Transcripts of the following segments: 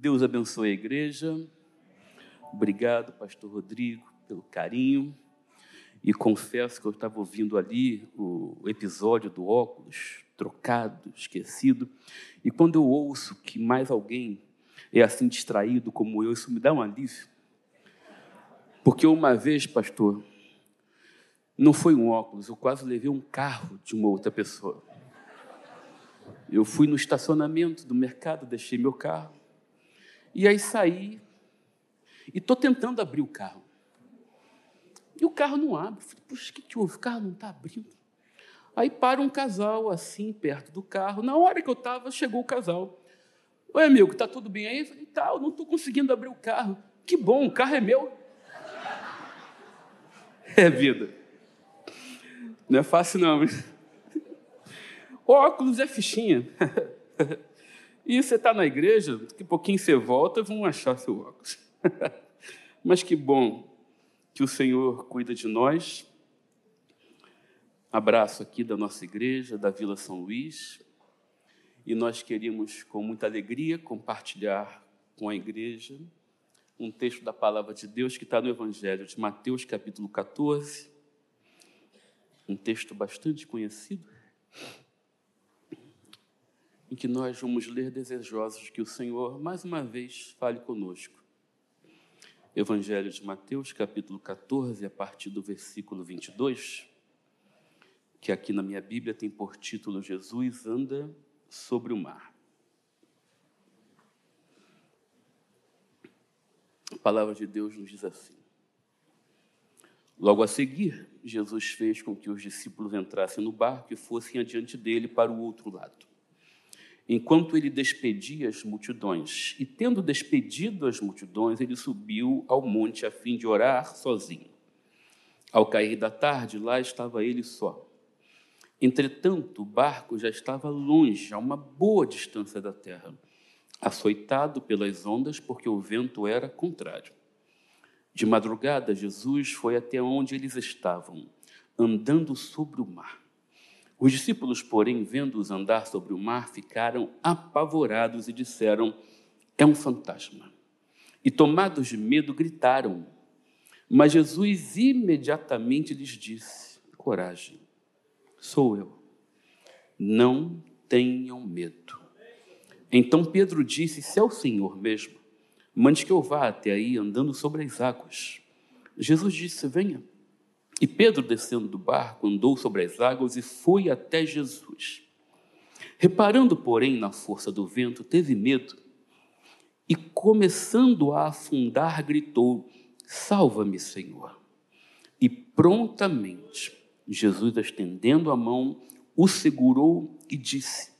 Deus abençoe a igreja. Obrigado, pastor Rodrigo, pelo carinho. E confesso que eu estava ouvindo ali o episódio do óculos, trocado, esquecido. E quando eu ouço que mais alguém é assim distraído como eu, isso me dá um alívio. Porque uma vez, pastor, não foi um óculos, eu quase levei um carro de uma outra pessoa. Eu fui no estacionamento do mercado, deixei meu carro. E aí saí e estou tentando abrir o carro. E o carro não abre. Falei, puxa, o que, que houve? O carro não está abrindo. Aí para um casal assim, perto do carro. Na hora que eu estava, chegou o casal. Oi, amigo, está tudo bem aí? Falei, tá, eu não estou conseguindo abrir o carro. Que bom, o carro é meu. É vida. Não é fácil não. Óculos é fichinha. E você está na igreja, daqui a pouquinho você volta, vão achar seu óculos. Mas que bom que o Senhor cuida de nós. Abraço aqui da nossa igreja, da Vila São Luís. E nós queríamos, com muita alegria, compartilhar com a igreja um texto da palavra de Deus que está no Evangelho de Mateus, capítulo 14. Um texto bastante conhecido em que nós vamos ler desejosos que o Senhor, mais uma vez, fale conosco. Evangelho de Mateus, capítulo 14, a partir do versículo 22, que aqui na minha Bíblia tem por título Jesus anda sobre o mar. A palavra de Deus nos diz assim: Logo a seguir, Jesus fez com que os discípulos entrassem no barco e fossem adiante dele para o outro lado enquanto ele despedia as multidões. E tendo despedido as multidões, ele subiu ao monte a fim de orar sozinho. Ao cair da tarde, lá estava ele só. Entretanto, o barco já estava longe, a uma boa distância da terra, açoitado pelas ondas, porque o vento era contrário. De madrugada, Jesus foi até onde eles estavam, andando sobre o mar. Os discípulos, porém, vendo-os andar sobre o mar, ficaram apavorados e disseram: É um fantasma. E tomados de medo, gritaram. Mas Jesus imediatamente lhes disse: Coragem, sou eu. Não tenham medo. Então Pedro disse: Se é o Senhor mesmo, mande que eu vá até aí andando sobre as águas. Jesus disse: Venha. E Pedro, descendo do barco, andou sobre as águas e foi até Jesus. Reparando, porém, na força do vento, teve medo e, começando a afundar, gritou: Salva-me, Senhor. E prontamente, Jesus, estendendo a mão, o segurou e disse: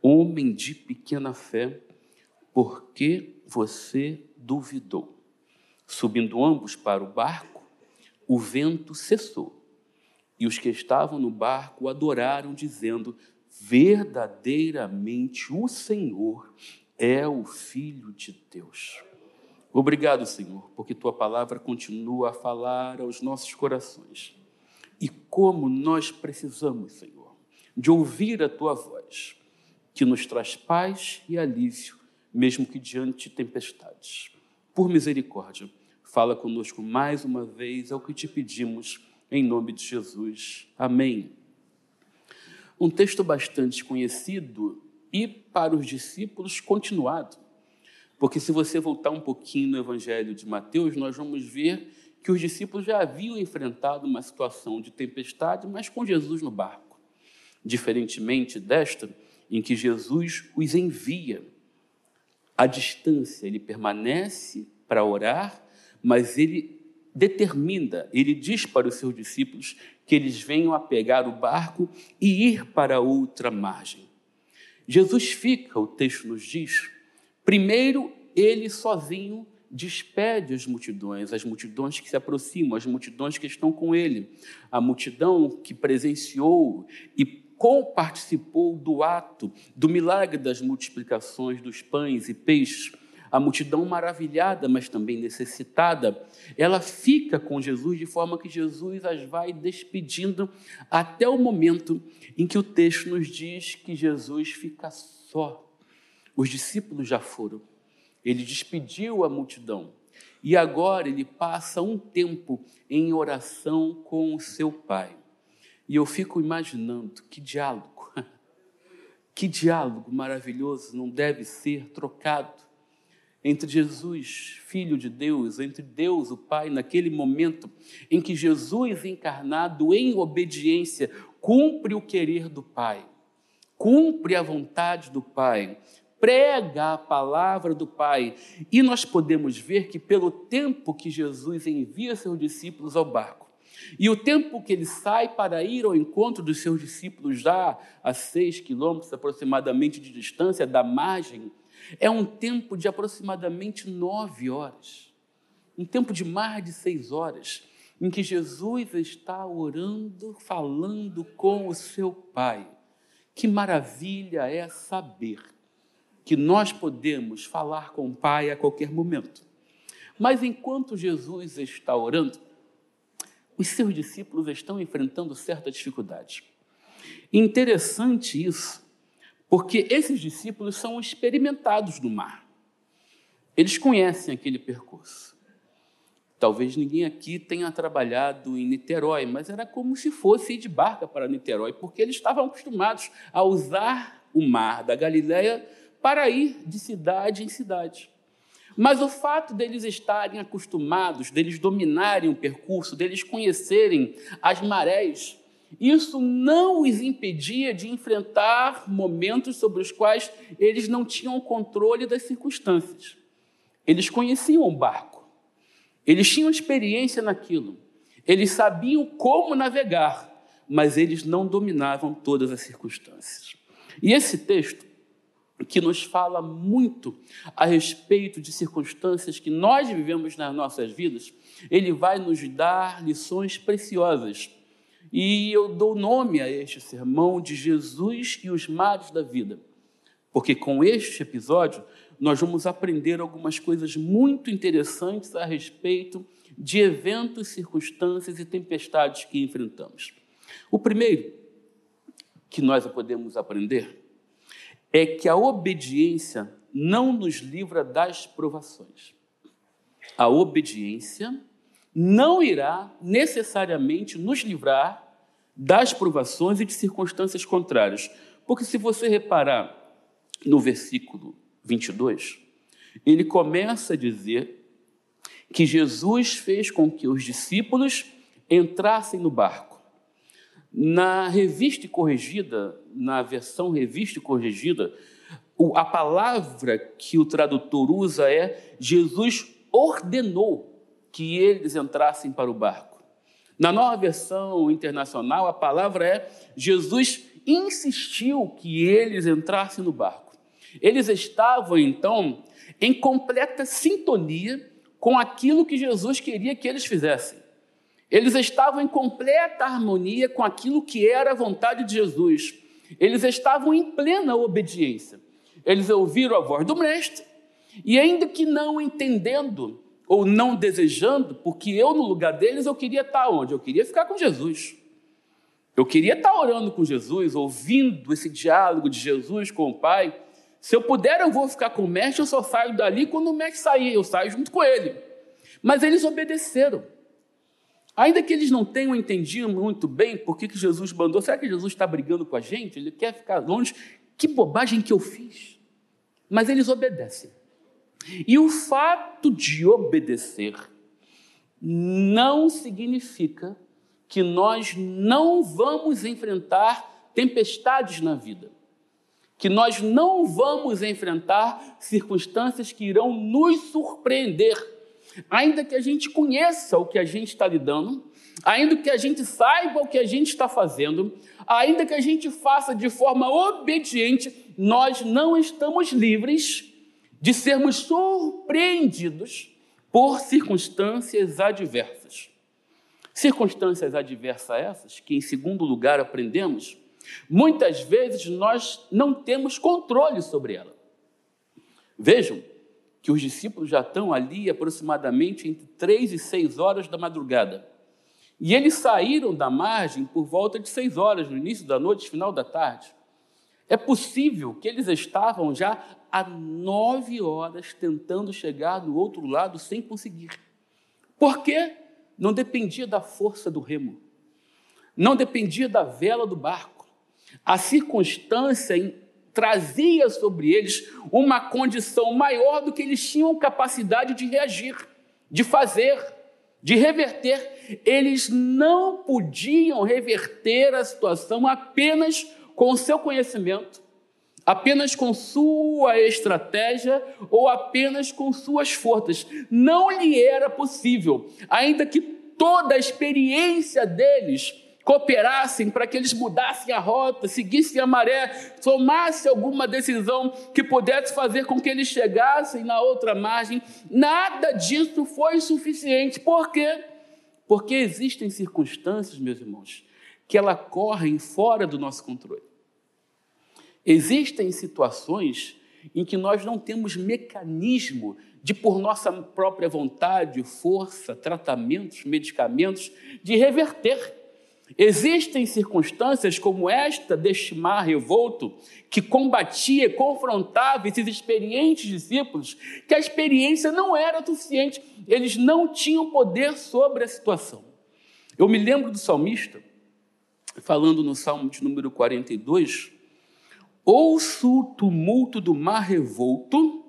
Homem de pequena fé, por que você duvidou? Subindo ambos para o barco, o vento cessou. E os que estavam no barco adoraram, dizendo: Verdadeiramente o Senhor é o Filho de Deus. Obrigado, Senhor, porque tua palavra continua a falar aos nossos corações. E como nós precisamos, Senhor, de ouvir a tua voz, que nos traz paz e alívio, mesmo que diante de tempestades. Por misericórdia, Fala conosco mais uma vez, é o que te pedimos, em nome de Jesus. Amém. Um texto bastante conhecido e para os discípulos continuado. Porque se você voltar um pouquinho no Evangelho de Mateus, nós vamos ver que os discípulos já haviam enfrentado uma situação de tempestade, mas com Jesus no barco. Diferentemente desta, em que Jesus os envia à distância, ele permanece para orar mas ele determina, ele diz para os seus discípulos que eles venham a pegar o barco e ir para outra margem. Jesus fica, o texto nos diz, primeiro ele sozinho despede as multidões, as multidões que se aproximam, as multidões que estão com ele, a multidão que presenciou e co-participou do ato, do milagre das multiplicações dos pães e peixes a multidão maravilhada, mas também necessitada, ela fica com Jesus de forma que Jesus as vai despedindo até o momento em que o texto nos diz que Jesus fica só. Os discípulos já foram, ele despediu a multidão e agora ele passa um tempo em oração com o seu pai. E eu fico imaginando que diálogo, que diálogo maravilhoso não deve ser trocado entre Jesus, Filho de Deus, entre Deus, o Pai, naquele momento em que Jesus encarnado em obediência cumpre o querer do Pai, cumpre a vontade do Pai, prega a palavra do Pai. E nós podemos ver que, pelo tempo que Jesus envia seus discípulos ao barco, e o tempo que ele sai para ir ao encontro dos seus discípulos, já a seis quilômetros aproximadamente de distância da margem, é um tempo de aproximadamente nove horas, um tempo de mais de seis horas, em que Jesus está orando, falando com o seu Pai. Que maravilha é saber que nós podemos falar com o Pai a qualquer momento. Mas enquanto Jesus está orando, os seus discípulos estão enfrentando certa dificuldade. Interessante isso, porque esses discípulos são experimentados no mar. Eles conhecem aquele percurso. Talvez ninguém aqui tenha trabalhado em Niterói, mas era como se fosse ir de barca para Niterói, porque eles estavam acostumados a usar o mar da Galileia para ir de cidade em cidade. Mas o fato deles estarem acostumados, deles dominarem o percurso, deles conhecerem as marés, isso não os impedia de enfrentar momentos sobre os quais eles não tinham controle das circunstâncias. Eles conheciam o barco, eles tinham experiência naquilo, eles sabiam como navegar, mas eles não dominavam todas as circunstâncias. E esse texto que nos fala muito a respeito de circunstâncias que nós vivemos nas nossas vidas, ele vai nos dar lições preciosas. E eu dou nome a este sermão de Jesus e os mares da vida, porque com este episódio nós vamos aprender algumas coisas muito interessantes a respeito de eventos, circunstâncias e tempestades que enfrentamos. O primeiro que nós podemos aprender é que a obediência não nos livra das provações. A obediência não irá necessariamente nos livrar das provações e de circunstâncias contrárias. Porque se você reparar no versículo 22, ele começa a dizer que Jesus fez com que os discípulos entrassem no barco. Na revista corrigida, na versão revista corrigida, a palavra que o tradutor usa é: Jesus ordenou que eles entrassem para o barco. Na nova versão internacional, a palavra é: Jesus insistiu que eles entrassem no barco. Eles estavam, então, em completa sintonia com aquilo que Jesus queria que eles fizessem. Eles estavam em completa harmonia com aquilo que era a vontade de Jesus. Eles estavam em plena obediência. Eles ouviram a voz do Mestre e, ainda que não entendendo ou não desejando, porque eu, no lugar deles, eu queria estar onde? Eu queria ficar com Jesus. Eu queria estar orando com Jesus, ouvindo esse diálogo de Jesus com o Pai. Se eu puder, eu vou ficar com o mestre, eu só saio dali quando o mestre sair, eu saio junto com ele. Mas eles obedeceram. Ainda que eles não tenham entendido muito bem por que, que Jesus mandou, será que Jesus está brigando com a gente? Ele quer ficar longe? Que bobagem que eu fiz. Mas eles obedecem. E o fato de obedecer não significa que nós não vamos enfrentar tempestades na vida, que nós não vamos enfrentar circunstâncias que irão nos surpreender. Ainda que a gente conheça o que a gente está lidando, ainda que a gente saiba o que a gente está fazendo, ainda que a gente faça de forma obediente, nós não estamos livres de sermos surpreendidos por circunstâncias adversas. Circunstâncias adversas essas, que em segundo lugar aprendemos, muitas vezes nós não temos controle sobre ela. Vejam, que os discípulos já estão ali aproximadamente entre três e seis horas da madrugada. E eles saíram da margem por volta de seis horas, no início da noite, final da tarde. É possível que eles estavam já há nove horas tentando chegar do outro lado sem conseguir. Por quê? Não dependia da força do remo, não dependia da vela do barco. A circunstância trazia sobre eles uma condição maior do que eles tinham capacidade de reagir, de fazer, de reverter. Eles não podiam reverter a situação apenas com o seu conhecimento, apenas com sua estratégia ou apenas com suas forças. Não lhe era possível, ainda que toda a experiência deles cooperassem para que eles mudassem a rota, seguissem a maré, tomassem alguma decisão que pudesse fazer com que eles chegassem na outra margem, nada disso foi suficiente. Por quê? Porque existem circunstâncias, meus irmãos, que ela correm fora do nosso controle. Existem situações em que nós não temos mecanismo de, por nossa própria vontade, força, tratamentos, medicamentos, de reverter. Existem circunstâncias como esta deste mar revolto, que combatia, confrontava esses experientes discípulos, que a experiência não era suficiente, eles não tinham poder sobre a situação. Eu me lembro do salmista, falando no Salmo de número 42, ouço o tumulto do mar revolto,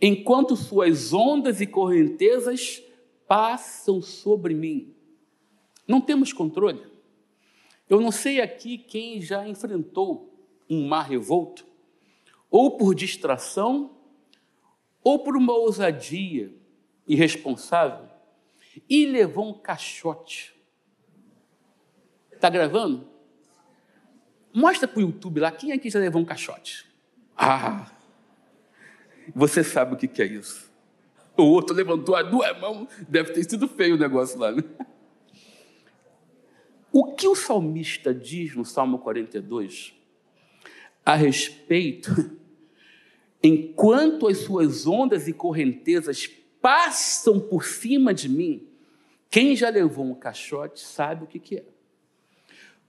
enquanto suas ondas e correntezas passam sobre mim. Não temos controle. Eu não sei aqui quem já enfrentou um mar revolto, ou por distração, ou por uma ousadia irresponsável, e levou um caixote. Está gravando? Mostra para o YouTube lá, quem aqui já levou um caixote? Ah, você sabe o que é isso. O outro levantou as duas mãos, deve ter sido feio o negócio lá. Né? O que o salmista diz no Salmo 42 a respeito, enquanto as suas ondas e correntezas passam por cima de mim, quem já levou um caixote sabe o que é.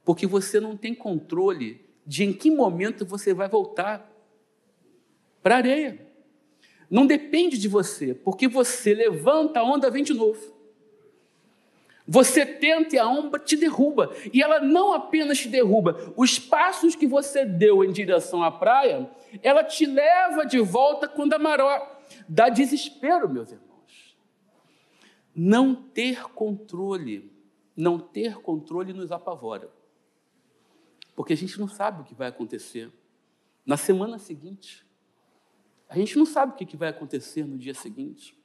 Porque você não tem controle de em que momento você vai voltar para a areia. Não depende de você, porque você levanta a onda, vem de novo. Você tenta e a onda te derruba. E ela não apenas te derruba, os passos que você deu em direção à praia, ela te leva de volta quando a maré dá desespero, meus irmãos. Não ter controle, não ter controle nos apavora. Porque a gente não sabe o que vai acontecer na semana seguinte. A gente não sabe o que vai acontecer no dia seguinte.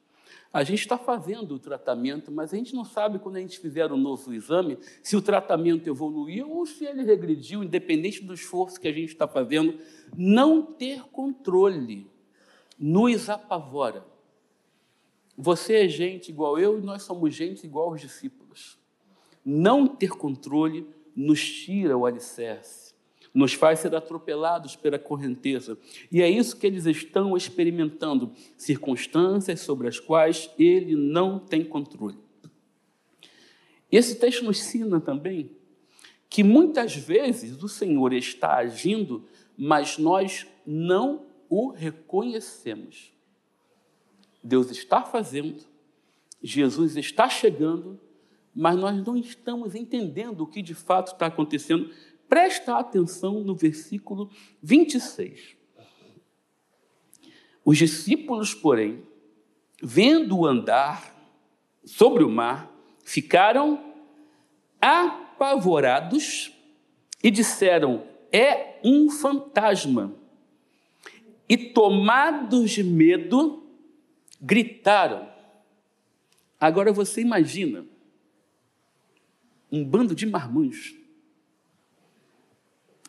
A gente está fazendo o tratamento, mas a gente não sabe quando a gente fizer um novo exame se o tratamento evoluiu ou se ele regrediu, independente do esforço que a gente está fazendo. Não ter controle nos apavora. Você é gente igual eu e nós somos gente igual aos discípulos. Não ter controle nos tira o alicerce nos faz ser atropelados pela correnteza. E é isso que eles estão experimentando, circunstâncias sobre as quais ele não tem controle. Esse texto nos ensina também que muitas vezes o Senhor está agindo, mas nós não o reconhecemos. Deus está fazendo, Jesus está chegando, mas nós não estamos entendendo o que de fato está acontecendo Presta atenção no versículo 26. Os discípulos, porém, vendo-o andar sobre o mar, ficaram apavorados e disseram: É um fantasma. E tomados de medo, gritaram. Agora você imagina um bando de marmanjos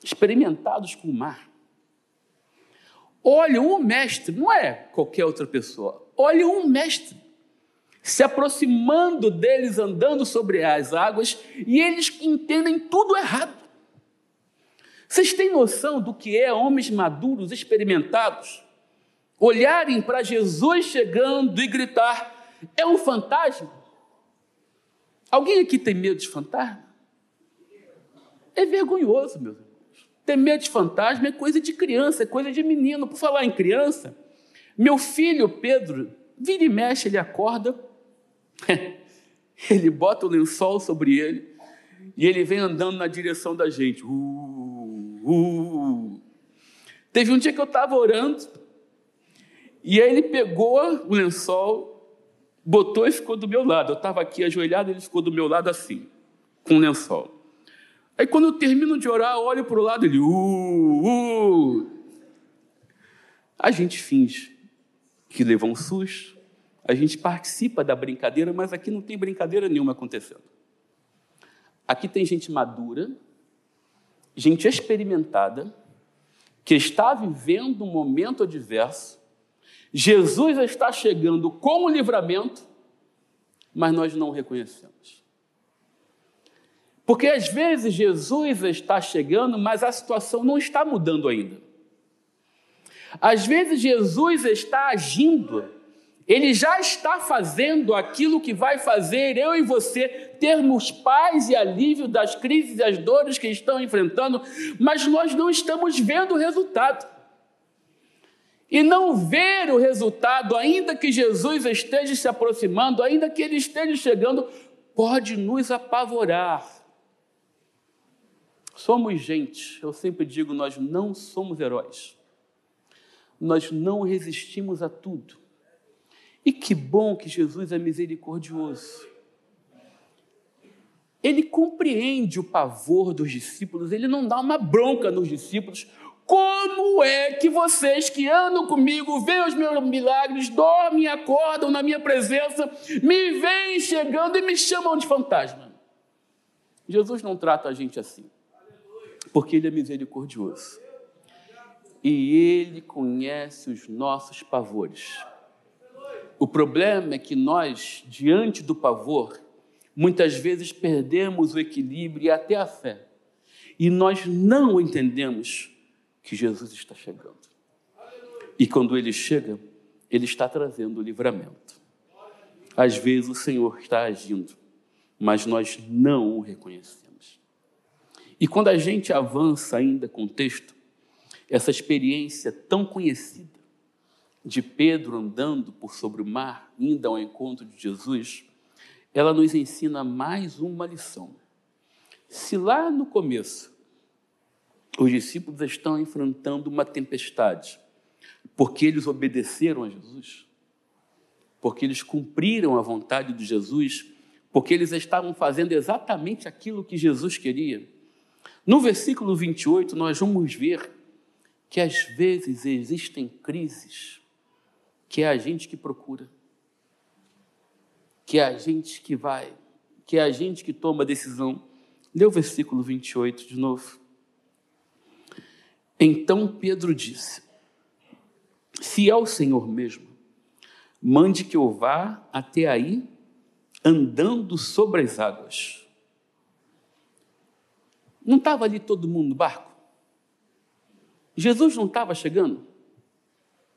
experimentados com o mar. Olha um mestre, não é qualquer outra pessoa, olha um mestre se aproximando deles, andando sobre as águas, e eles entendem tudo errado. Vocês têm noção do que é homens maduros, experimentados, olharem para Jesus chegando e gritar: é um fantasma? Alguém aqui tem medo de fantasma? É vergonhoso, meu Deus. Ter medo de fantasma é coisa de criança, é coisa de menino. Por falar em criança, meu filho Pedro, vira e mexe, ele acorda, ele bota o lençol sobre ele e ele vem andando na direção da gente. Uh, uh. Teve um dia que eu estava orando e aí ele pegou o lençol, botou e ficou do meu lado. Eu estava aqui ajoelhado, ele ficou do meu lado assim, com o lençol. Aí quando eu termino de orar, olho para o lado, ele, uh, uh. A gente finge que levou um susto, a gente participa da brincadeira, mas aqui não tem brincadeira nenhuma acontecendo. Aqui tem gente madura, gente experimentada, que está vivendo um momento adverso. Jesus está chegando com o livramento, mas nós não o reconhecemos. Porque às vezes Jesus está chegando, mas a situação não está mudando ainda. Às vezes Jesus está agindo, ele já está fazendo aquilo que vai fazer eu e você termos paz e alívio das crises e das dores que estão enfrentando, mas nós não estamos vendo o resultado. E não ver o resultado, ainda que Jesus esteja se aproximando, ainda que ele esteja chegando, pode nos apavorar. Somos gente, eu sempre digo, nós não somos heróis. Nós não resistimos a tudo. E que bom que Jesus é misericordioso. Ele compreende o pavor dos discípulos, ele não dá uma bronca nos discípulos. Como é que vocês que andam comigo, veem os meus milagres, dormem acordam na minha presença, me veem chegando e me chamam de fantasma? Jesus não trata a gente assim porque Ele é misericordioso. E Ele conhece os nossos pavores. O problema é que nós, diante do pavor, muitas vezes perdemos o equilíbrio e até a fé. E nós não entendemos que Jesus está chegando. E quando ele chega, ele está trazendo o livramento. Às vezes o Senhor está agindo, mas nós não o reconhecemos. E quando a gente avança ainda com o texto, essa experiência tão conhecida de Pedro andando por sobre o mar, indo ao encontro de Jesus, ela nos ensina mais uma lição. Se lá no começo os discípulos estão enfrentando uma tempestade, porque eles obedeceram a Jesus, porque eles cumpriram a vontade de Jesus, porque eles estavam fazendo exatamente aquilo que Jesus queria no versículo 28, nós vamos ver que às vezes existem crises que é a gente que procura, que é a gente que vai, que é a gente que toma a decisão. Lê o versículo 28 de novo. Então Pedro disse: Se é o Senhor mesmo, mande que eu vá até aí andando sobre as águas. Não estava ali todo mundo no barco? Jesus não estava chegando?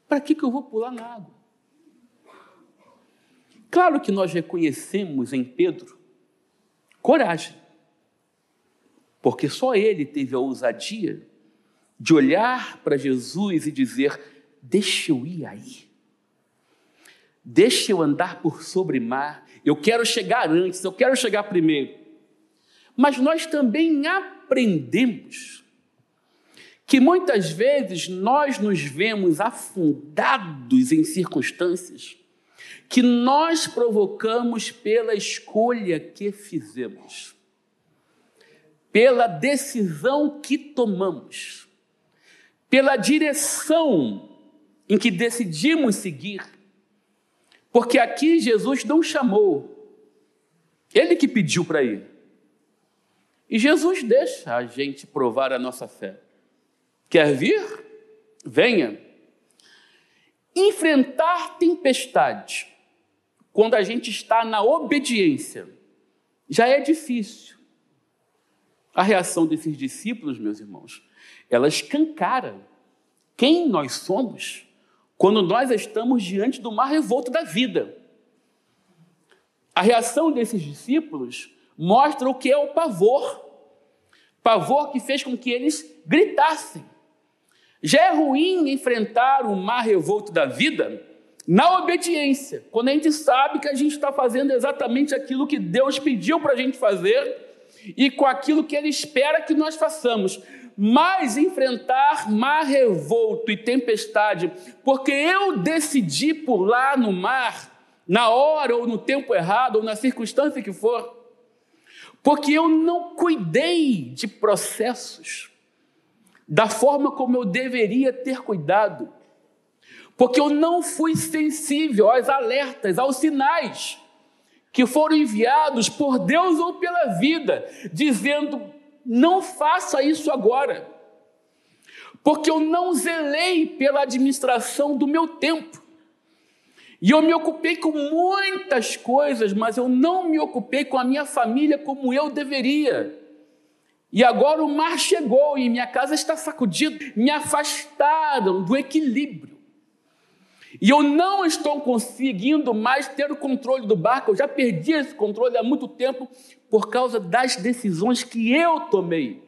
Para que, que eu vou pular na água? Claro que nós reconhecemos em Pedro coragem, porque só ele teve a ousadia de olhar para Jesus e dizer: Deixa eu ir aí, deixa eu andar por sobre mar, eu quero chegar antes, eu quero chegar primeiro. Mas nós também aprendemos que muitas vezes nós nos vemos afundados em circunstâncias que nós provocamos pela escolha que fizemos, pela decisão que tomamos, pela direção em que decidimos seguir. Porque aqui Jesus não chamou, ele que pediu para ir. E Jesus deixa a gente provar a nossa fé. Quer vir? Venha. Enfrentar tempestade, quando a gente está na obediência, já é difícil. A reação desses discípulos, meus irmãos, ela escancara quem nós somos quando nós estamos diante do mar revolto da vida. A reação desses discípulos mostra o que é o pavor. pavor que fez com que eles gritassem. Já é ruim enfrentar o mar revolto da vida na obediência, quando a gente sabe que a gente está fazendo exatamente aquilo que Deus pediu para a gente fazer e com aquilo que Ele espera que nós façamos. Mas enfrentar mar revolto e tempestade, porque eu decidi pular no mar na hora ou no tempo errado ou na circunstância que for, porque eu não cuidei de processos da forma como eu deveria ter cuidado, porque eu não fui sensível aos alertas, aos sinais que foram enviados por Deus ou pela vida, dizendo: não faça isso agora, porque eu não zelei pela administração do meu tempo. E eu me ocupei com muitas coisas, mas eu não me ocupei com a minha família como eu deveria. E agora o mar chegou e minha casa está sacudida, me afastaram do equilíbrio. E eu não estou conseguindo mais ter o controle do barco, eu já perdi esse controle há muito tempo por causa das decisões que eu tomei.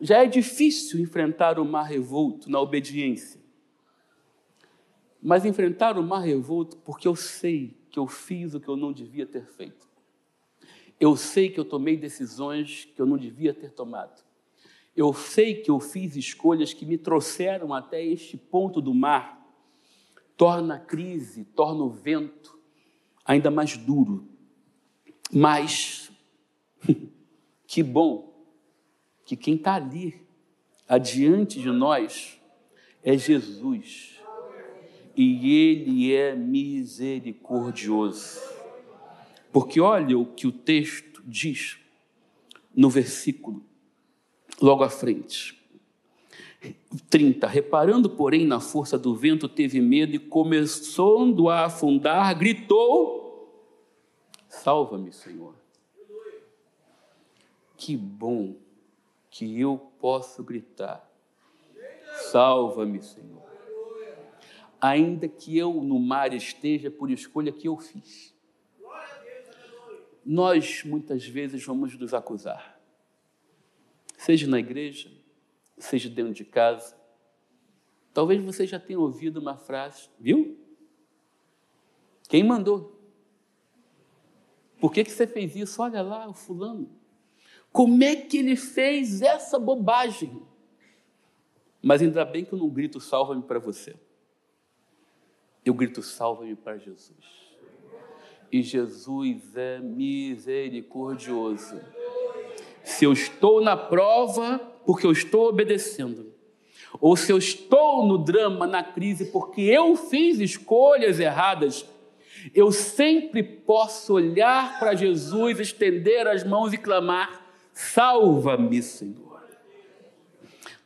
Já é difícil enfrentar o mar revolto na obediência mas enfrentar o mar revolto porque eu sei que eu fiz o que eu não devia ter feito. Eu sei que eu tomei decisões que eu não devia ter tomado. Eu sei que eu fiz escolhas que me trouxeram até este ponto do mar. Torna a crise, torna o vento ainda mais duro. Mas que bom que quem está ali, adiante de nós, é Jesus e ele é misericordioso. Porque olha o que o texto diz no versículo logo à frente. 30. Reparando, porém, na força do vento, teve medo e, começando a afundar, gritou: Salva-me, Senhor. Que bom que eu posso gritar: Salva-me, Senhor ainda que eu no mar esteja por escolha que eu fiz. Nós muitas vezes vamos nos acusar, seja na igreja, seja dentro de casa. Talvez você já tenha ouvido uma frase, viu? Quem mandou? Por que, que você fez isso? Olha lá, o fulano. Como é que ele fez essa bobagem? Mas ainda bem que eu não grito salva-me para você eu grito: salva-me para Jesus. E Jesus é misericordioso. Se eu estou na prova, porque eu estou obedecendo, ou se eu estou no drama, na crise, porque eu fiz escolhas erradas, eu sempre posso olhar para Jesus, estender as mãos e clamar: salva-me, Senhor.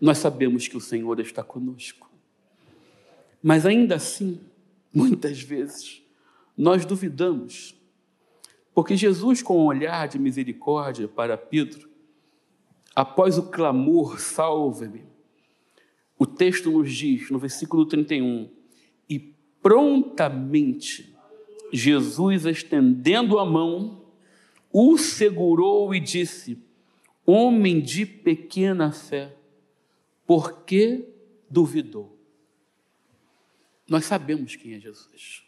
Nós sabemos que o Senhor está conosco, mas ainda assim, Muitas vezes nós duvidamos, porque Jesus, com um olhar de misericórdia para Pedro, após o clamor, salve-me, o texto nos diz, no versículo 31, e prontamente Jesus, estendendo a mão, o segurou e disse: Homem de pequena fé, por que duvidou? Nós sabemos quem é Jesus.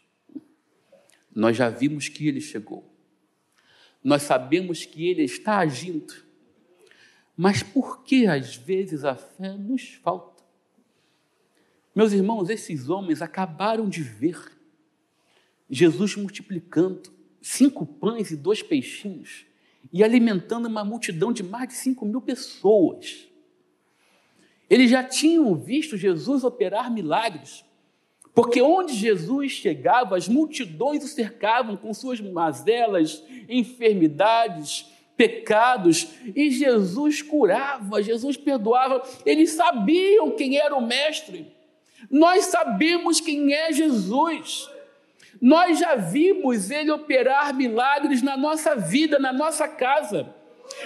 Nós já vimos que ele chegou. Nós sabemos que ele está agindo. Mas por que às vezes a fé nos falta? Meus irmãos, esses homens acabaram de ver Jesus multiplicando cinco pães e dois peixinhos e alimentando uma multidão de mais de cinco mil pessoas. Eles já tinham visto Jesus operar milagres, porque onde Jesus chegava, as multidões o cercavam com suas mazelas, enfermidades, pecados, e Jesus curava, Jesus perdoava. Eles sabiam quem era o Mestre. Nós sabemos quem é Jesus. Nós já vimos ele operar milagres na nossa vida, na nossa casa.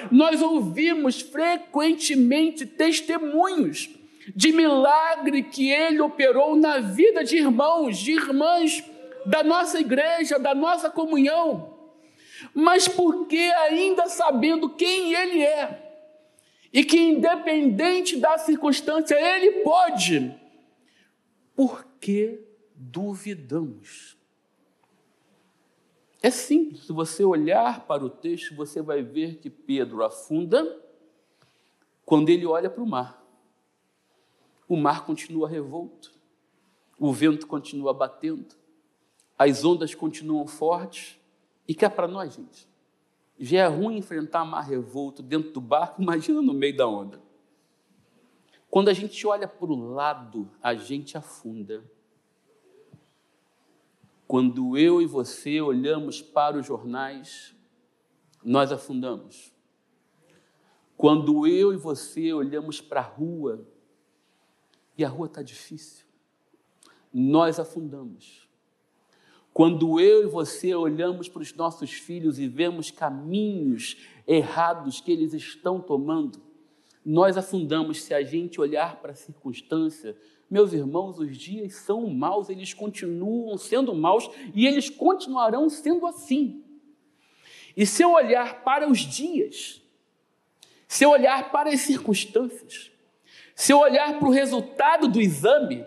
Nós ouvimos frequentemente testemunhos de milagre que ele operou na vida de irmãos, de irmãs da nossa igreja, da nossa comunhão. Mas porque ainda sabendo quem ele é, e que, independente da circunstância, Ele pode. Por que duvidamos? É simples, se você olhar para o texto, você vai ver que Pedro afunda quando ele olha para o mar. O mar continua revolto, o vento continua batendo, as ondas continuam fortes. E que é para nós, gente? Já é ruim enfrentar mar revolto dentro do barco, imagina no meio da onda. Quando a gente olha para o lado, a gente afunda. Quando eu e você olhamos para os jornais, nós afundamos. Quando eu e você olhamos para a rua, e a rua está difícil, nós afundamos. Quando eu e você olhamos para os nossos filhos e vemos caminhos errados que eles estão tomando, nós afundamos se a gente olhar para a circunstância. Meus irmãos, os dias são maus, eles continuam sendo maus e eles continuarão sendo assim. E se eu olhar para os dias, se eu olhar para as circunstâncias, se eu olhar para o resultado do exame,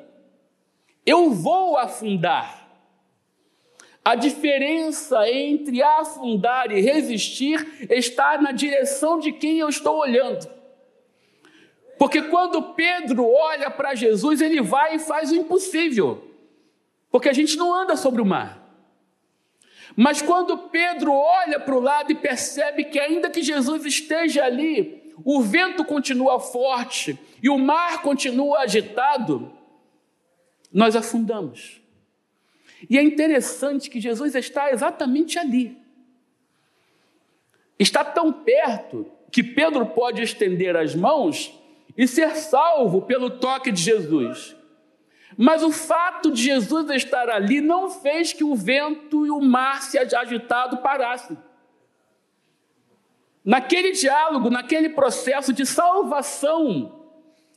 eu vou afundar. A diferença entre afundar e resistir está na direção de quem eu estou olhando. Porque quando Pedro olha para Jesus, ele vai e faz o impossível. Porque a gente não anda sobre o mar. Mas quando Pedro olha para o lado e percebe que, ainda que Jesus esteja ali, o vento continua forte e o mar continua agitado, nós afundamos. E é interessante que Jesus está exatamente ali. Está tão perto que Pedro pode estender as mãos e ser salvo pelo toque de Jesus. Mas o fato de Jesus estar ali não fez que o vento e o mar se agitado parassem. Naquele diálogo, naquele processo de salvação,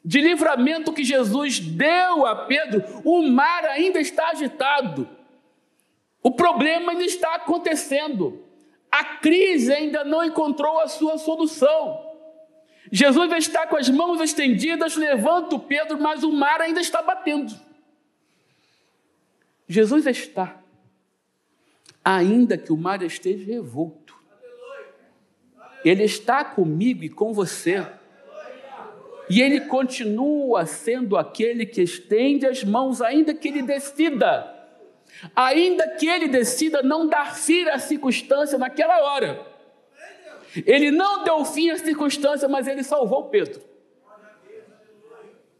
de livramento que Jesus deu a Pedro, o mar ainda está agitado. O problema ainda está acontecendo. A crise ainda não encontrou a sua solução. Jesus está com as mãos estendidas, levanta o Pedro, mas o mar ainda está batendo. Jesus está, ainda que o mar esteja revolto. Ele está comigo e com você. E ele continua sendo aquele que estende as mãos, ainda que ele decida, ainda que ele decida não dar fim à circunstância naquela hora. Ele não deu fim à circunstância, mas ele salvou Pedro.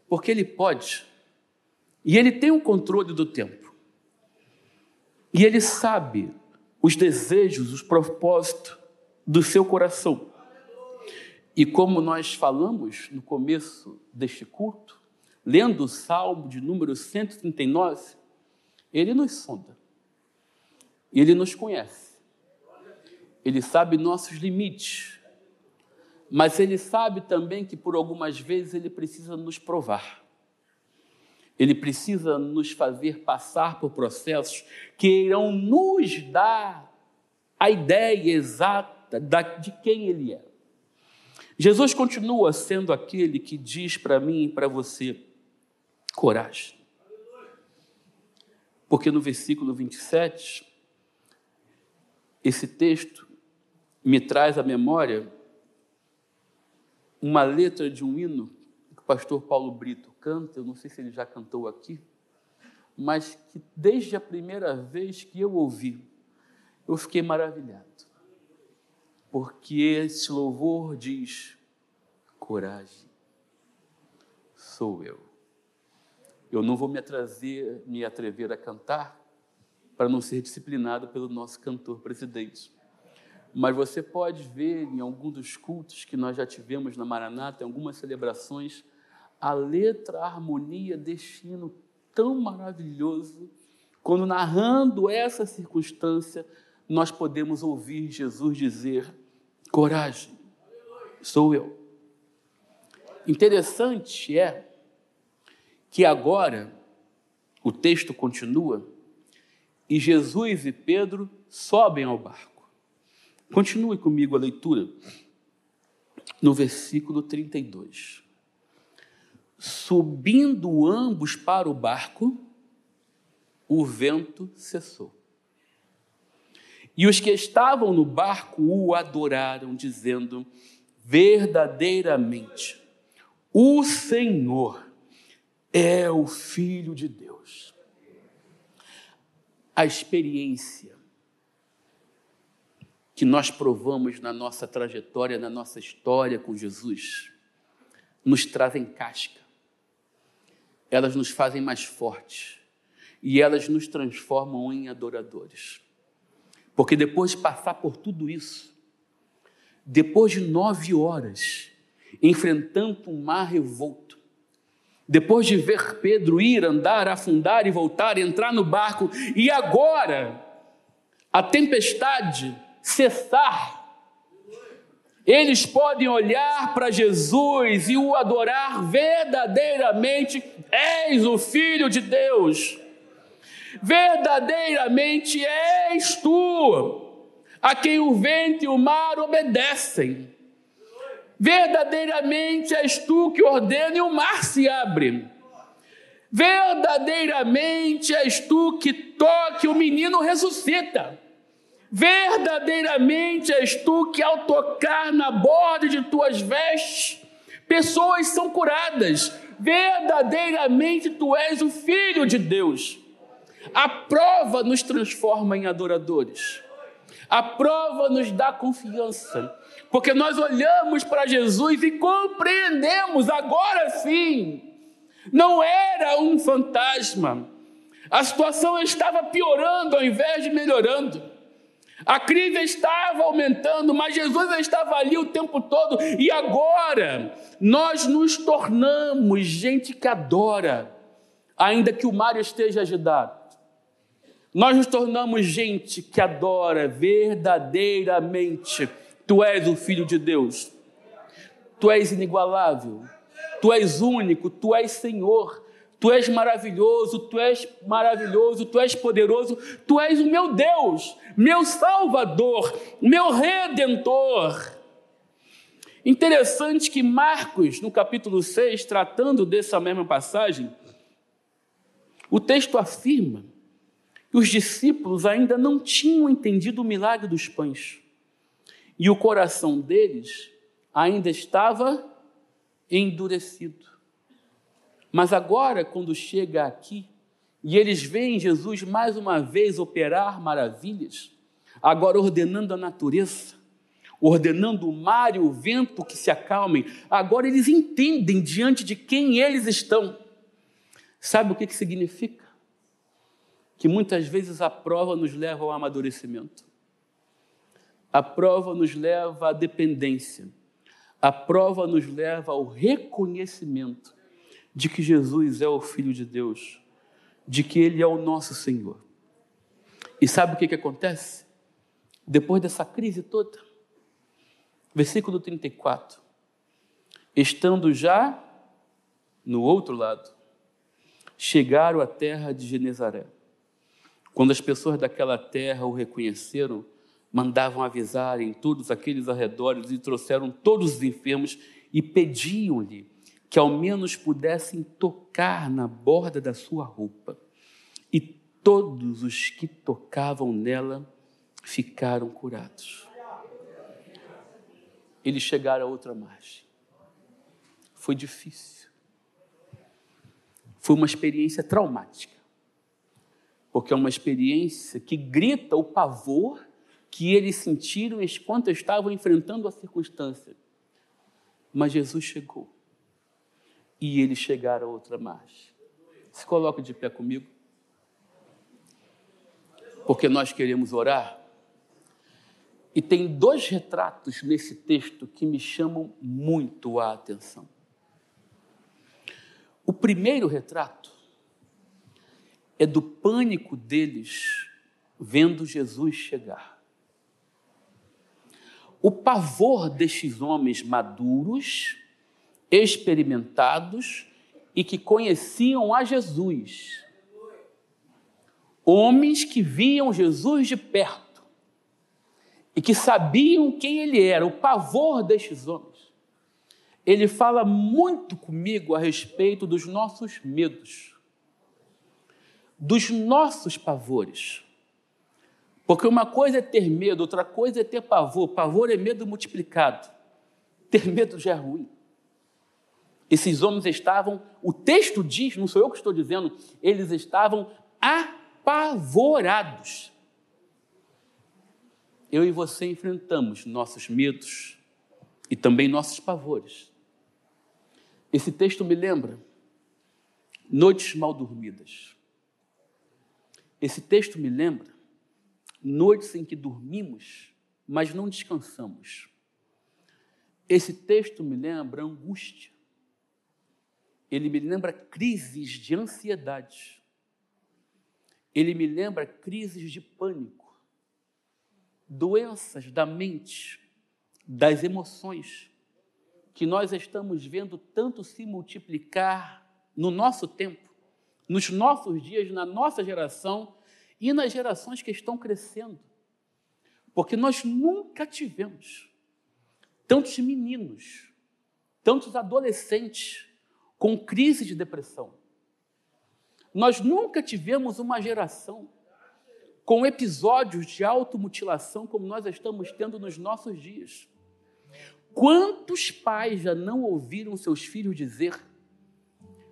Porque ele pode. E ele tem o controle do tempo. E ele sabe os desejos, os propósitos do seu coração. E como nós falamos no começo deste culto, lendo o Salmo de número 139, ele nos sonda. Ele nos conhece. Ele sabe nossos limites. Mas ele sabe também que por algumas vezes ele precisa nos provar. Ele precisa nos fazer passar por processos que irão nos dar a ideia exata de quem ele é. Jesus continua sendo aquele que diz para mim e para você: coragem. Porque no versículo 27, esse texto me traz à memória uma letra de um hino que o pastor Paulo Brito canta, eu não sei se ele já cantou aqui, mas que desde a primeira vez que eu ouvi, eu fiquei maravilhado porque esse louvor diz: coragem, sou eu. Eu não vou me, atraser, me atrever a cantar para não ser disciplinado pelo nosso cantor presidente. Mas você pode ver em algum dos cultos que nós já tivemos na Maranata, em algumas celebrações, a letra, a harmonia deste hino tão maravilhoso, quando narrando essa circunstância, nós podemos ouvir Jesus dizer: coragem, sou eu. Interessante é que agora o texto continua e Jesus e Pedro sobem ao barco. Continue comigo a leitura. no versículo 32. Subindo ambos para o barco, o vento cessou. E os que estavam no barco o adoraram, dizendo: Verdadeiramente, o Senhor é o Filho de Deus. A experiência que nós provamos na nossa trajetória, na nossa história com Jesus, nos trazem casca. Elas nos fazem mais fortes e elas nos transformam em adoradores. Porque depois de passar por tudo isso, depois de nove horas enfrentando um mar revolto, depois de ver Pedro ir, andar, afundar e voltar, entrar no barco, e agora a tempestade cessar. Eles podem olhar para Jesus e o adorar verdadeiramente: és o Filho de Deus. Verdadeiramente és tu, a quem o vento e o mar obedecem. Verdadeiramente és tu que ordena e o mar se abre. Verdadeiramente és tu que toque o menino ressuscita. Verdadeiramente és tu que, ao tocar na borda de tuas vestes, pessoas são curadas. Verdadeiramente tu és o Filho de Deus. A prova nos transforma em adoradores. A prova nos dá confiança. Porque nós olhamos para Jesus e compreendemos, agora sim, não era um fantasma. A situação estava piorando ao invés de melhorando. A crise estava aumentando, mas Jesus estava ali o tempo todo. E agora nós nos tornamos gente que adora, ainda que o mar esteja agitado. Nós nos tornamos gente que adora verdadeiramente. Tu és o Filho de Deus. Tu és inigualável. Tu és único. Tu és Senhor. Tu és maravilhoso, tu és maravilhoso, tu és poderoso, tu és o meu Deus, meu Salvador, meu Redentor. Interessante que Marcos, no capítulo 6, tratando dessa mesma passagem, o texto afirma que os discípulos ainda não tinham entendido o milagre dos pães e o coração deles ainda estava endurecido. Mas agora, quando chega aqui e eles veem Jesus mais uma vez operar maravilhas, agora ordenando a natureza, ordenando o mar e o vento que se acalmem, agora eles entendem diante de quem eles estão. Sabe o que, que significa? Que muitas vezes a prova nos leva ao amadurecimento, a prova nos leva à dependência, a prova nos leva ao reconhecimento de que Jesus é o Filho de Deus, de que Ele é o nosso Senhor. E sabe o que, que acontece? Depois dessa crise toda, versículo 34, estando já no outro lado, chegaram à terra de Genezaré. Quando as pessoas daquela terra o reconheceram, mandavam avisar em todos aqueles arredores e trouxeram todos os enfermos e pediam-lhe que ao menos pudessem tocar na borda da sua roupa. E todos os que tocavam nela ficaram curados. Eles chegaram a outra margem. Foi difícil. Foi uma experiência traumática. Porque é uma experiência que grita o pavor que eles sentiram enquanto estavam enfrentando a circunstância. Mas Jesus chegou e eles chegaram a outra margem. Se coloca de pé comigo. Porque nós queremos orar. E tem dois retratos nesse texto que me chamam muito a atenção. O primeiro retrato é do pânico deles vendo Jesus chegar. O pavor destes homens maduros experimentados e que conheciam a Jesus. Homens que viam Jesus de perto e que sabiam quem ele era, o pavor destes homens. ele fala muito comigo a respeito dos nossos medos, dos nossos pavores. Porque uma coisa é ter medo, outra coisa é ter pavor. Pavor é medo multiplicado. Ter medo já é ruim. Esses homens estavam, o texto diz, não sou eu que estou dizendo, eles estavam apavorados. Eu e você enfrentamos nossos medos e também nossos pavores. Esse texto me lembra noites mal dormidas. Esse texto me lembra noites em que dormimos, mas não descansamos. Esse texto me lembra angústia. Ele me lembra crises de ansiedade. Ele me lembra crises de pânico, doenças da mente, das emoções, que nós estamos vendo tanto se multiplicar no nosso tempo, nos nossos dias, na nossa geração e nas gerações que estão crescendo. Porque nós nunca tivemos tantos meninos, tantos adolescentes com crise de depressão. Nós nunca tivemos uma geração com episódios de automutilação como nós estamos tendo nos nossos dias. Quantos pais já não ouviram seus filhos dizer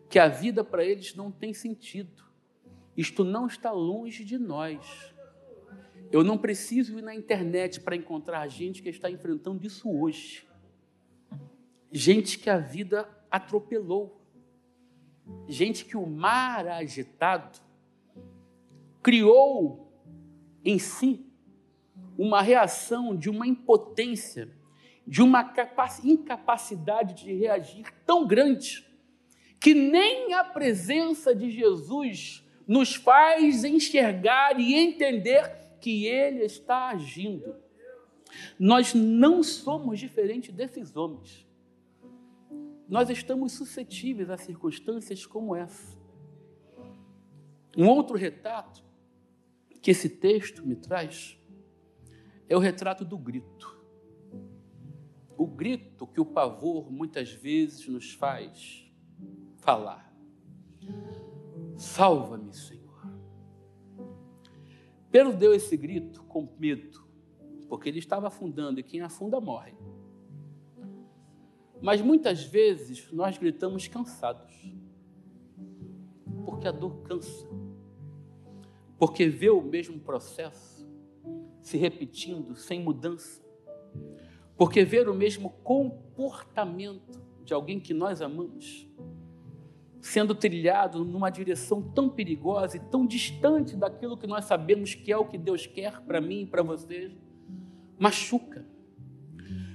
que a vida para eles não tem sentido? Isto não está longe de nós. Eu não preciso ir na internet para encontrar gente que está enfrentando isso hoje. Gente que a vida atropelou. Gente que o mar agitado criou em si uma reação de uma impotência, de uma incapacidade de reagir tão grande, que nem a presença de Jesus nos faz enxergar e entender que Ele está agindo. Nós não somos diferentes desses homens. Nós estamos suscetíveis a circunstâncias como essa. Um outro retrato que esse texto me traz é o retrato do grito. O grito que o pavor muitas vezes nos faz falar. Salva-me, Senhor. Pedro deu esse grito com medo, porque ele estava afundando e quem afunda morre. Mas muitas vezes nós gritamos cansados, porque a dor cansa, porque vê o mesmo processo se repetindo sem mudança, porque ver o mesmo comportamento de alguém que nós amamos sendo trilhado numa direção tão perigosa e tão distante daquilo que nós sabemos que é o que Deus quer para mim e para vocês, machuca.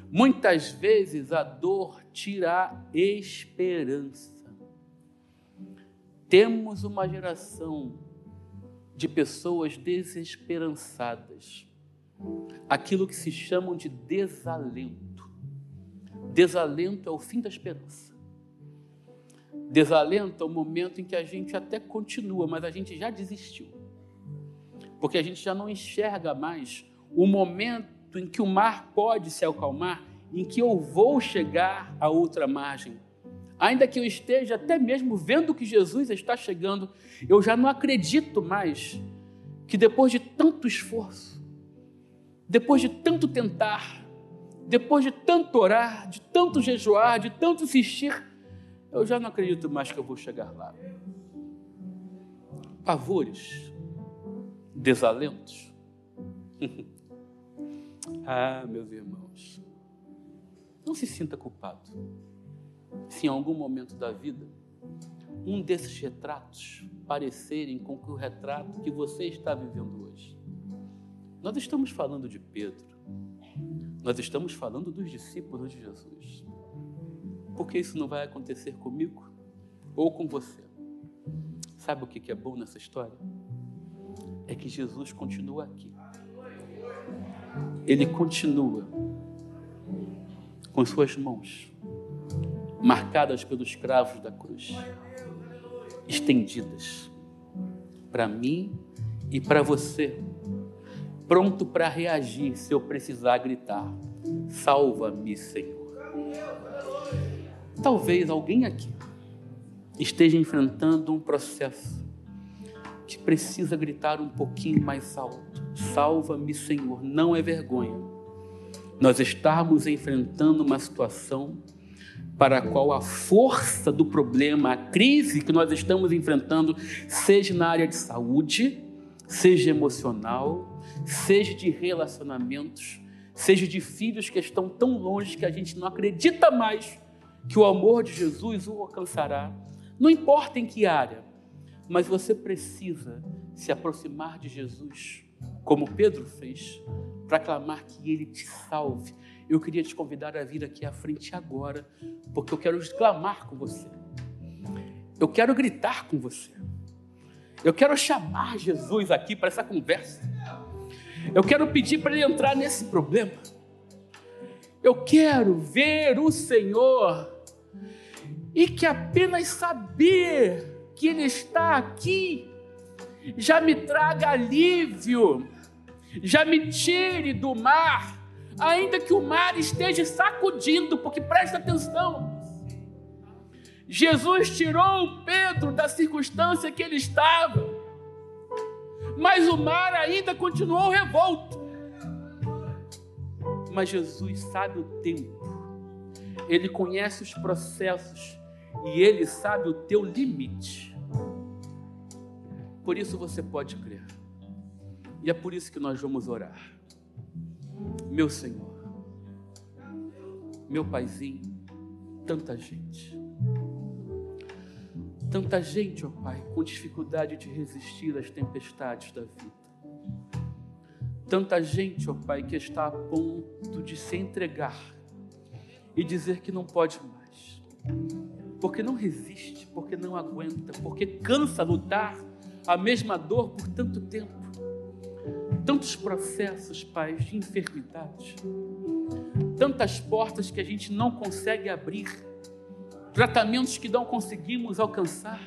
Muitas vezes a dor tira a esperança. Temos uma geração de pessoas desesperançadas, aquilo que se chamam de desalento. Desalento é o fim da esperança. Desalento é o momento em que a gente até continua, mas a gente já desistiu. Porque a gente já não enxerga mais o momento em que o mar pode se acalmar, em que eu vou chegar à outra margem. Ainda que eu esteja até mesmo vendo que Jesus está chegando, eu já não acredito mais que depois de tanto esforço, depois de tanto tentar, depois de tanto orar, de tanto jejuar, de tanto insistir, eu já não acredito mais que eu vou chegar lá. Pavores, desalentos. ah, meus irmãos, não se sinta culpado. Se em algum momento da vida um desses retratos parecerem com o retrato que você está vivendo hoje. Nós estamos falando de Pedro, nós estamos falando dos discípulos de Jesus. Por que isso não vai acontecer comigo ou com você? Sabe o que é bom nessa história? É que Jesus continua aqui. Ele continua com suas mãos marcadas pelos cravos da cruz, estendidas para mim e para você, pronto para reagir se eu precisar gritar: Salva-me, Senhor. Talvez alguém aqui esteja enfrentando um processo que precisa gritar um pouquinho mais alto: Salva-me, Senhor. Não é vergonha. Nós estamos enfrentando uma situação para a qual a força do problema, a crise que nós estamos enfrentando, seja na área de saúde, seja emocional, seja de relacionamentos, seja de filhos que estão tão longe que a gente não acredita mais que o amor de Jesus o alcançará. Não importa em que área, mas você precisa se aproximar de Jesus, como Pedro fez, para clamar que ele te salve. Eu queria te convidar a vir aqui à frente agora, porque eu quero clamar com você. Eu quero gritar com você. Eu quero chamar Jesus aqui para essa conversa. Eu quero pedir para ele entrar nesse problema. Eu quero ver o Senhor e que apenas saber que Ele está aqui já me traga alívio, já me tire do mar, ainda que o mar esteja sacudindo, porque presta atenção. Jesus tirou Pedro da circunstância que ele estava, mas o mar ainda continuou revolto. Mas Jesus sabe o tempo, ele conhece os processos e Ele sabe o teu limite. Por isso você pode crer. E é por isso que nós vamos orar. Meu Senhor, meu Paizinho, tanta gente. Tanta gente, ó oh Pai, com dificuldade de resistir às tempestades da vida. Tanta gente, ó oh Pai, que está a ponto de se entregar e dizer que não pode mais porque não resiste, porque não aguenta, porque cansa lutar a mesma dor por tanto tempo. Tantos processos, Pai, de enfermidade, tantas portas que a gente não consegue abrir, tratamentos que não conseguimos alcançar,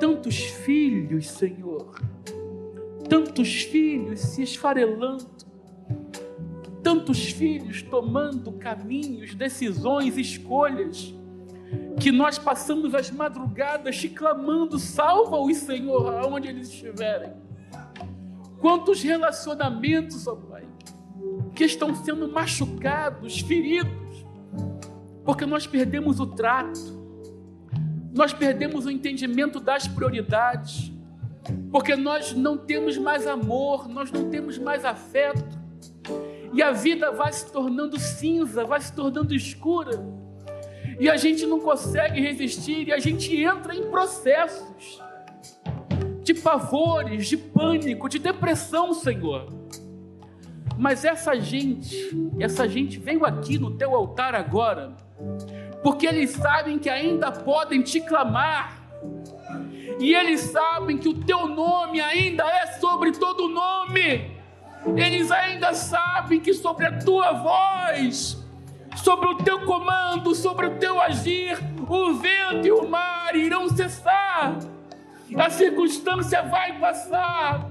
tantos filhos, Senhor, tantos filhos se esfarelando, tantos filhos tomando caminhos, decisões, escolhas que nós passamos as madrugadas te clamando, salva-os, Senhor, aonde eles estiverem. Quantos relacionamentos, ó Pai, que estão sendo machucados, feridos, porque nós perdemos o trato, nós perdemos o entendimento das prioridades, porque nós não temos mais amor, nós não temos mais afeto, e a vida vai se tornando cinza, vai se tornando escura e a gente não consegue resistir e a gente entra em processos de pavores, de pânico, de depressão, Senhor. Mas essa gente, essa gente veio aqui no teu altar agora, porque eles sabem que ainda podem te clamar, e eles sabem que o teu nome ainda é sobre todo nome, eles ainda sabem que sobre a tua voz sobre o teu comando, sobre o teu agir, o vento e o mar irão cessar, a circunstância vai passar,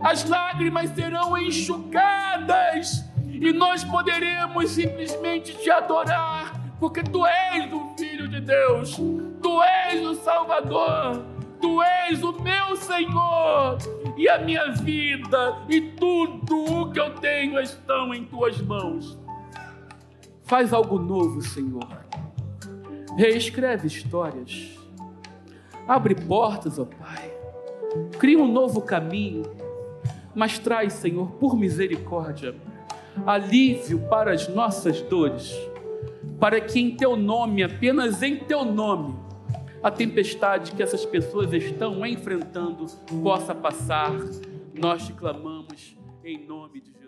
as lágrimas serão enxugadas. E nós poderemos simplesmente te adorar, porque tu és o Filho de Deus, tu és o Salvador, tu és o meu Senhor. E a minha vida e tudo o que eu tenho estão em tuas mãos. Faz algo novo, Senhor. Reescreve histórias. Abre portas, ó Pai. Cria um novo caminho. Mas traz, Senhor, por misericórdia, alívio para as nossas dores, para que em Teu nome, apenas em Teu nome, a tempestade que essas pessoas estão enfrentando possa passar. Nós te clamamos em nome de Jesus.